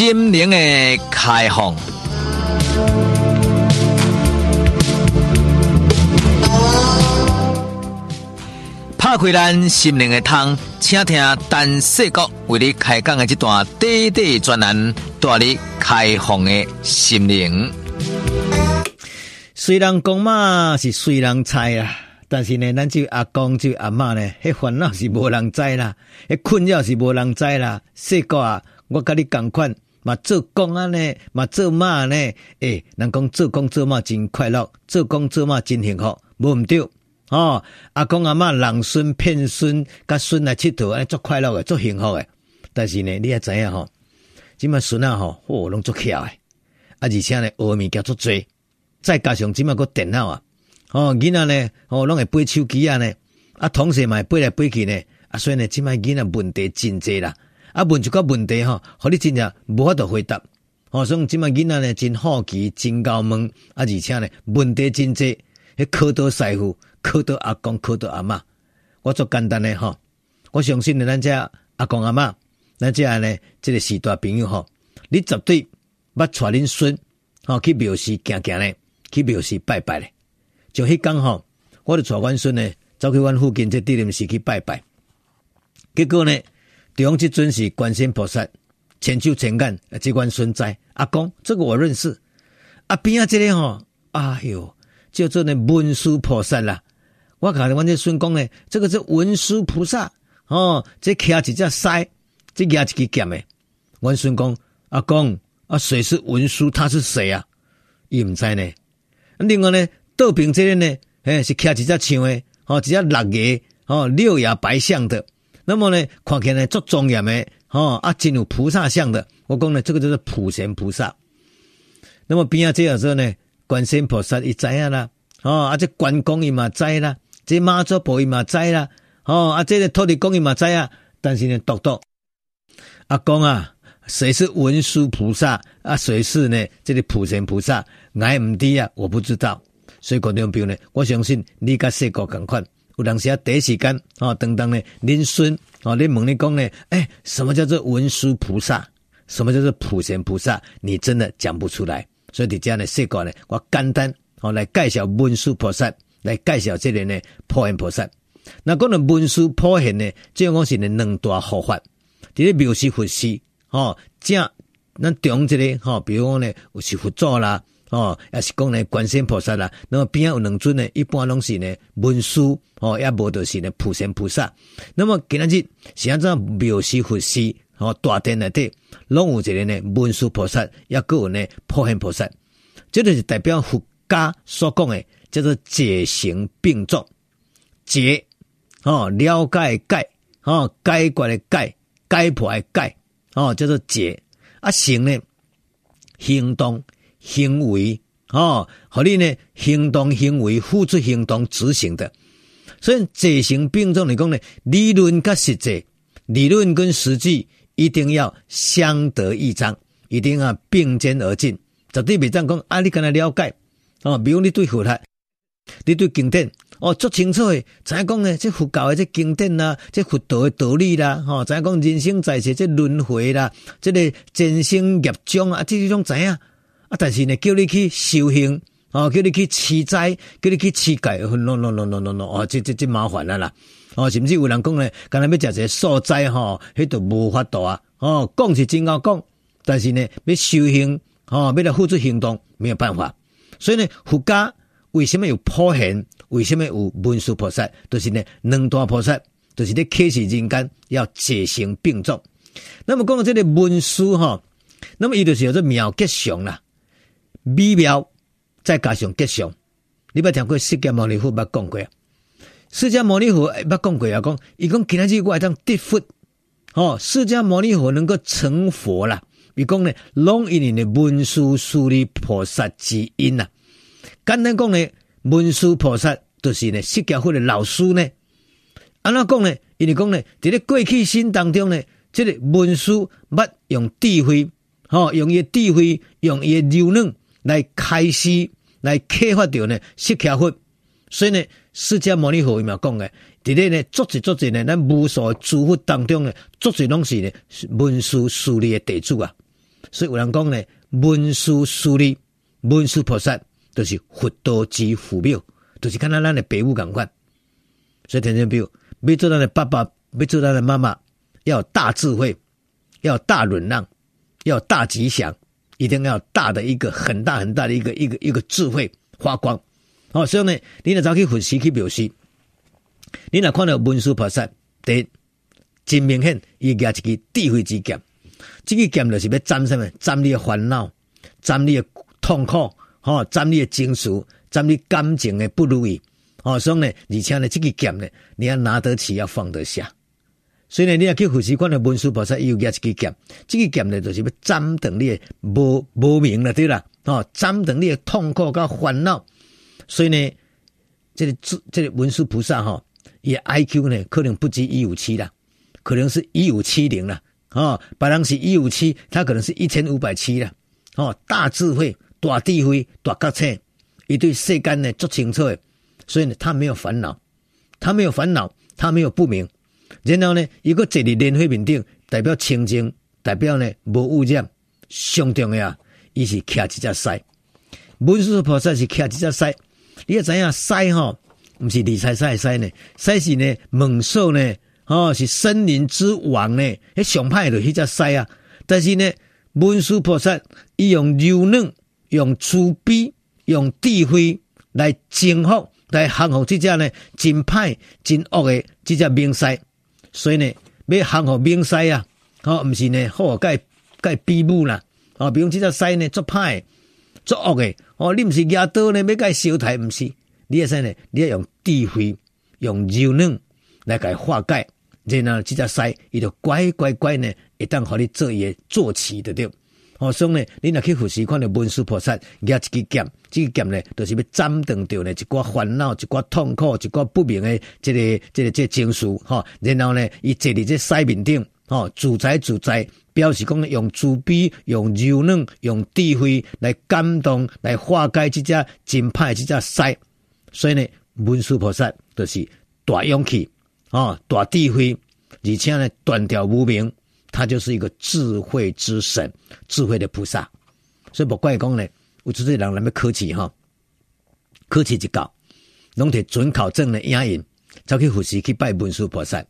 心灵的开放。拍开咱心灵的窗，请听陈世国为你开讲的这段短短专栏，带你开放的心灵。虽然公妈是虽然猜啊，但是呢，咱这阿公这阿妈呢，迄烦恼是无人知啦，迄困扰是无人知啦。世国啊，我跟你同款嘛，做工啊呢，嘛做妈呢，诶、人讲做工做嘛真快乐，做工做嘛真幸福，无毋对。哦，阿公阿妈人孙骗孙，甲孙来佚佗，安尼足快乐诶，足幸福诶。但是呢，你也知影吼，即马孙啊吼，哦，拢足巧诶，啊，而且呢，学物件足济，再加上即马个电脑啊，哦，囡仔呢，哦，拢会背手机啊呢，啊，同时嘛会背来背去呢，啊，所以呢，即马囡仔问题真济啦，啊，问一个问题吼，互你真正无法度回答，哦，所以即马囡仔呢，真好奇，真够问，啊，而且呢，问题真济，迄考倒师傅。考到阿公，考到阿妈，我做简单的吼，我相信呢，咱遮阿公阿妈，咱这呢，这个时代朋友吼，你绝对捌带恁孙吼去庙寺行行咧，去庙寺拜拜咧。就迄刚吼，我就带阮孙呢，走去阮附近这地灵寺去拜拜。结果呢，对方这尊是观世音菩萨，千手千眼，这款孙在阿公，这个我认识。阿边啊，这里吼，哎哟，叫做呢文殊菩萨啦。我看阮这孙讲呢，这个是文殊菩萨哦，这骑一只狮，这压一支剑诶。阮孙讲阿公啊，谁是文殊？他是谁啊？伊毋知呢。另外呢，道平这个呢，诶是骑一只象诶，哦，一只六牙哦，六牙白象的。那么呢，看起来足庄严诶，哦啊，真有菩萨像的。我讲呢，这个就是普贤菩萨。那么边啊这样说呢，观世音菩萨伊知影啦，哦啊这关公伊嘛知啦。这妈祖婆伊嘛知啦，哦啊，这个土地公伊嘛知啊，但是呢，独独阿公啊，谁是文殊菩萨啊？谁是呢？这个普贤菩萨，我唔知啊，我不知道。所以观众朋友呢，我相信你甲细个同款，有当时啊，第一时间哦，等等呢，恁孙哦，你问你讲呢，哎，什么叫做文殊菩萨？什么叫做普贤菩萨？你真的讲不出来。所以你这样的，细个呢，我简单哦来介绍文殊菩萨。来介绍这个呢，普贤菩萨。那讲到文殊普贤呢，这样讲是呢两大护法。这个庙是佛寺，哦，正咱中这个哈，比如讲呢，有是佛祖啦，哦，也是讲呢观世音菩萨啦。那么边有两尊呢，一般拢是呢文殊，哦，也无就是呢普贤菩萨。那么今日是按照庙是佛寺，哦，大殿内底拢有一个呢文殊菩萨，也个有呢普贤菩萨。这就是代表佛家所讲的。叫做解行并重，解哦，了解解哦，解决的解，解破的解哦，叫做解啊，行呢，行动行为哦，和你呢行动行为付出行动执行的，所以这行并重来讲呢，理论跟实际，理论跟实际一定要相得益彰，一定要并肩而进，绝对别这样讲啊，你跟他了解哦，比如你对付他。你对经典哦足清楚诶，知影讲呢？这佛教诶这经典啦，这佛道诶道理啦，吼，知影讲人生在世这轮回啦，这个前生业障啊，这种知影啊。但是呢，叫你去修行，哦，叫你去持斋，叫你去持戒，no no no no no no，哦，这这这麻烦啦啦，哦，甚至有人讲呢，刚才要食些素斋吼，迄都无法度啊，哦，讲是真好讲，但是呢，要修行，哦，要来付出行动，没有办法，所以呢，佛家。为什么有普贤？为什么有文殊菩萨？都、就是呢，两大菩萨，都、就是咧启示人间要解行并重。那么讲到这个文殊哈，那么伊就是叫做妙吉祥啦，美妙再加上吉祥。你捌听过释迦牟尼佛捌讲过啊？释迦牟尼佛捌讲过啊，讲伊讲今仔日我当得佛，哦，释迦牟尼佛能够成佛啦。伊讲呢，拢因为呢文殊师利菩萨之因啦。简单讲呢，文殊菩萨就是呢释迦佛的老师呢。安怎讲呢？因为讲呢，在咧过去心当中呢，这个文殊捌用智慧，吼，用伊智慧，用伊柔嫩来开始，来启发着呢释迦佛。所以呢，释迦牟尼佛伊嘛讲嘅，伫咧呢，作者作者呢，咱无数诸佛当中呢，作者拢是呢文殊师利的弟子啊。所以有人讲呢，文殊师利、文殊菩萨就是佛道之父母，就是看到咱的父母共款。所以天天表，要做咱的爸爸，要做咱的妈妈，要有大智慧，要有大忍让，要有大吉祥，一定要大的一个很大很大的一个一个一个智慧发光。哦，所以呢，你若走去分析去表示，你若看到文殊菩萨，第一，真明显，伊举一支智慧之剑，这个剑就是要斩什么？斩你的烦恼，斩你的痛苦，吼，斩你的情绪，斩你感情的不如意。哦，所以呢，而且呢，这个剑呢，你要拿得起，要放得下。所以呢，你要去分析看到文殊菩萨又举一支剑，这个剑呢，就是要斩断你的无无明了，对啦，哦，斩断你的痛苦跟烦恼。所以呢，这个这这个文殊菩萨哈，伊 I Q 呢可能不及一五七啦，可能是一五七零啦，哦，别人是一五七，他可能是一千五百七啦，哦，大智慧、大智慧、大觉醒，伊对世间呢足清楚的，所以呢，他没有烦恼，他没有烦恼，他没有不明，然后呢，一个坐伫莲花面顶，代表清净，代表呢无污染，上重要，伊是骑一只狮，文殊菩萨是骑一只狮。你要知影狮吼，毋是李赛赛的狮呢，狮是呢猛兽呢，哦是森林之王呢，迄上歹的迄只狮啊。但是呢，文殊菩萨伊用柔嫩、用慈悲、用智慧来征服、来降服这只呢真歹、真恶的这只猛狮。所以呢，要降服猛狮啊，哦毋是呢好盖盖比武啦，哦比如即只狮呢足歹。作恶诶哦，你毋是压刀呢，要甲伊烧台，毋是？你会使呢，你要用智慧、用柔软来甲伊化解。然后，即只狮伊就乖乖乖呢，会当互你做伊诶坐骑的对。哦，所以呢，你若去佛寺看到文殊菩萨举一支剑，这支剑呢，就是要斩断掉呢一寡烦恼、一寡痛苦、一寡不明的这个、这个、这个情绪。哈，然后呢，伊坐伫这狮面顶，哦，自在自在。表示讲用慈悲、用柔软、用智慧来感动、来化解这只真歹这只狮，所以呢，文殊菩萨就是大勇气啊，大智慧，而且呢断掉无明，他就是一个智慧之神、智慧的菩萨。所以不怪讲呢，有这些人那么客气哈，客气一搞，拢摕准考证的压印，走去佛寺去拜文殊菩萨，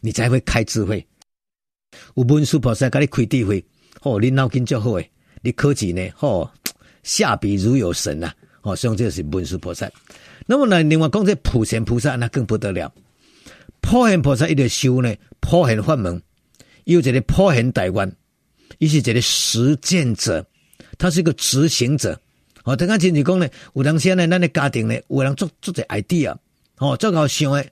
你才会开智慧。有文殊菩萨给你开智慧，哦，你脑筋就好诶，你科技呢，哦，下笔如有神呐，哦，所以这是文殊菩萨。那么呢，另外讲这普贤菩萨那更不得了，普贤菩萨一个修呢，普贤法门，有一个普贤大愿，伊是一个实践者，他是一个执行者。哦，等下亲戚讲呢，有当时呢，咱的家庭呢，有人做做者 idea，哦，做好想的，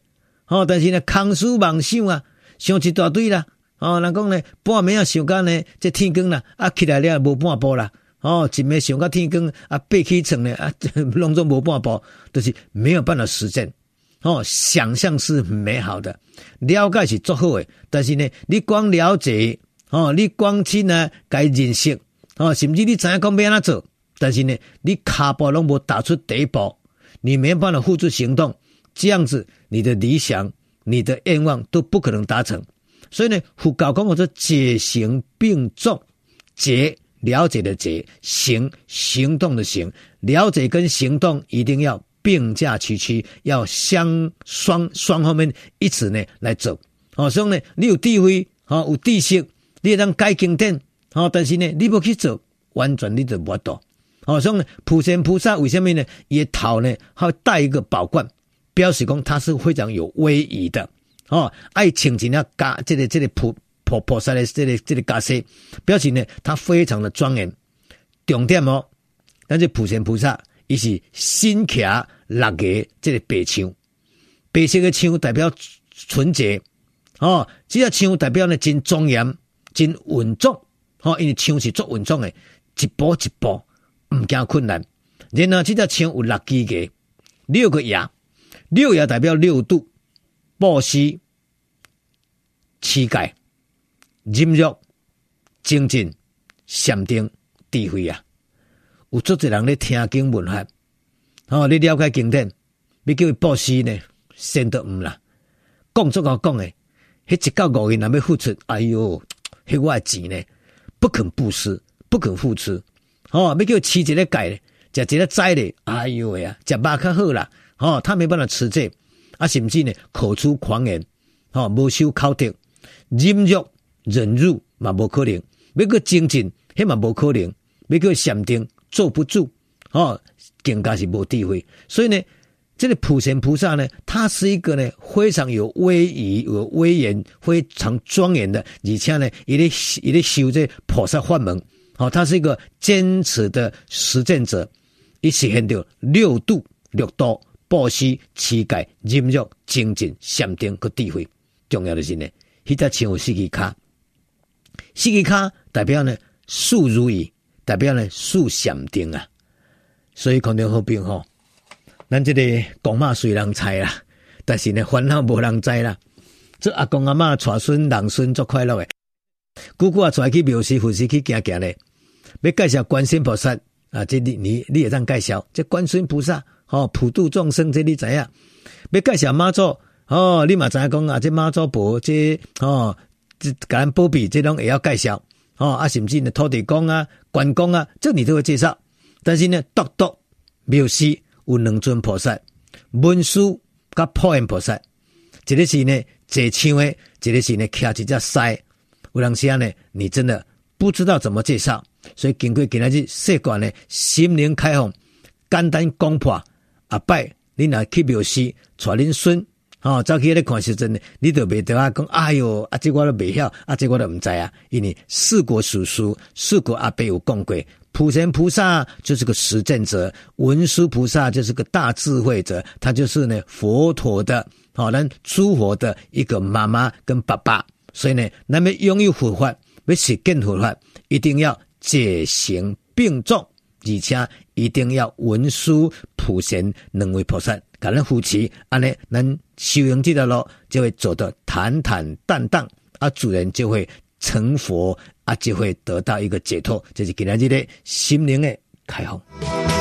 哦，但是呢，空思妄想啊，想一大堆啦。哦，人讲呢，半暝啊想干呢，这天光啦，啊起来了无半步啦，哦，一暝想到天光啊，爬起床呢，啊，拢总无半步，就是没有办法实践。哦，想象是美好的，了解是足好诶，但是呢，你光了解，哦，你光去呢，该认识，哦，甚至你知影讲要安怎做，但是呢，你骹步拢无踏出第一步，你没办法付诸行动，这样子，你的理想、你的愿望都不可能达成。所以呢，佛教讲我说解行并重，解了解的解，行行动的行，了解跟行动一定要并驾齐驱，要相双双方面一起呢来走。哦，所以呢，你有智慧，哦，有知识，你能改经典，哦，但是呢，你不去做，完全你就无到。哦，所以呢，普贤菩萨为什么呢？也头呢，还带一个宝冠，表示讲他是非常有威仪的。哦，爱请人家加这个这个菩菩菩萨的这个这个加饰，表示呢，他非常的庄严。重点哦，但是普贤菩萨，伊是身骑六个即个白象，白色的象代表纯洁。哦，这个象代表呢，真庄严，真稳重。哦，因为象是做稳重的，一步一步唔惊困难。然后这个象有六支个，六个牙，六牙代表六度。布施、乞丐、忍辱、精进、禅定、智慧啊！有足侪人咧听经闻法，哦，你了解经典，你叫伊布施呢，先得毋啦。讲足够讲诶，迄一到五个人要付出，哎哟，迄我诶钱呢，不肯布施，不肯付出，哦，要叫吃一个钙，食一个斋咧，哎呦喂啊，食肉较好啦，哦，他没办法吃这，啊，甚至呢口出狂言，哦，无守口德，忍辱忍辱嘛无可能，要个精进，迄嘛无可能，要个禅定坐不住，哦，更加是无智慧，所以呢。这个普贤菩萨呢，他是一个呢非常有威仪、有威严、非常庄严的，而且呢，一直一直修这菩萨法门。好，他是一个坚持的实践者，一实现到六度六道、布施、持戒、忍辱、精进、禅定和智慧。重要的是呢，他在前有四个卡，四个卡代表呢速如意，代表呢速禅定啊。所以肯定好病吼。咱这个公妈虽然猜啦，但是呢烦恼无人知啦。这阿公阿妈带孙郎孙足快乐诶。姑姑啊，带去庙寺、佛寺去行行咧，要介绍观世菩萨啊，这你你你也当介绍这观世菩萨哦，普度众生这你知影？要介绍妈祖哦，你嘛知影讲啊，这妈祖婆这哦，这感恩保庇这种也要介绍哦，啊，甚至呢土地公啊、关公啊，这你都会介绍。但是呢，独独庙寺。有两尊菩萨，文殊甲普贤菩萨，一个是呢坐像的，一个是呢骑一只狮。有当时啊呢，你真的不知道怎么介绍，所以经过今日习惯呢，心灵开放，简单讲破。阿拜，你若去庙寺，带恁孙，哦，走去咧看时阵，你都袂得啊讲，哎哟，啊这我都袂晓，啊这我都毋知啊，因为四国叔叔、四国阿伯有讲过。普贤菩萨就是个实践者，文殊菩萨就是个大智慧者，他就是呢佛陀的，好，咱诸佛的一个妈妈跟爸爸。所以呢，那么拥有佛法，要实践佛法，一定要解行并重，而且一定要文殊普贤两位菩萨，感恩扶持，安尼咱修行这条路就会走得坦坦荡荡，啊，主人就会成佛。啊，就会得到一个解脱，这是今天日的心灵的开放。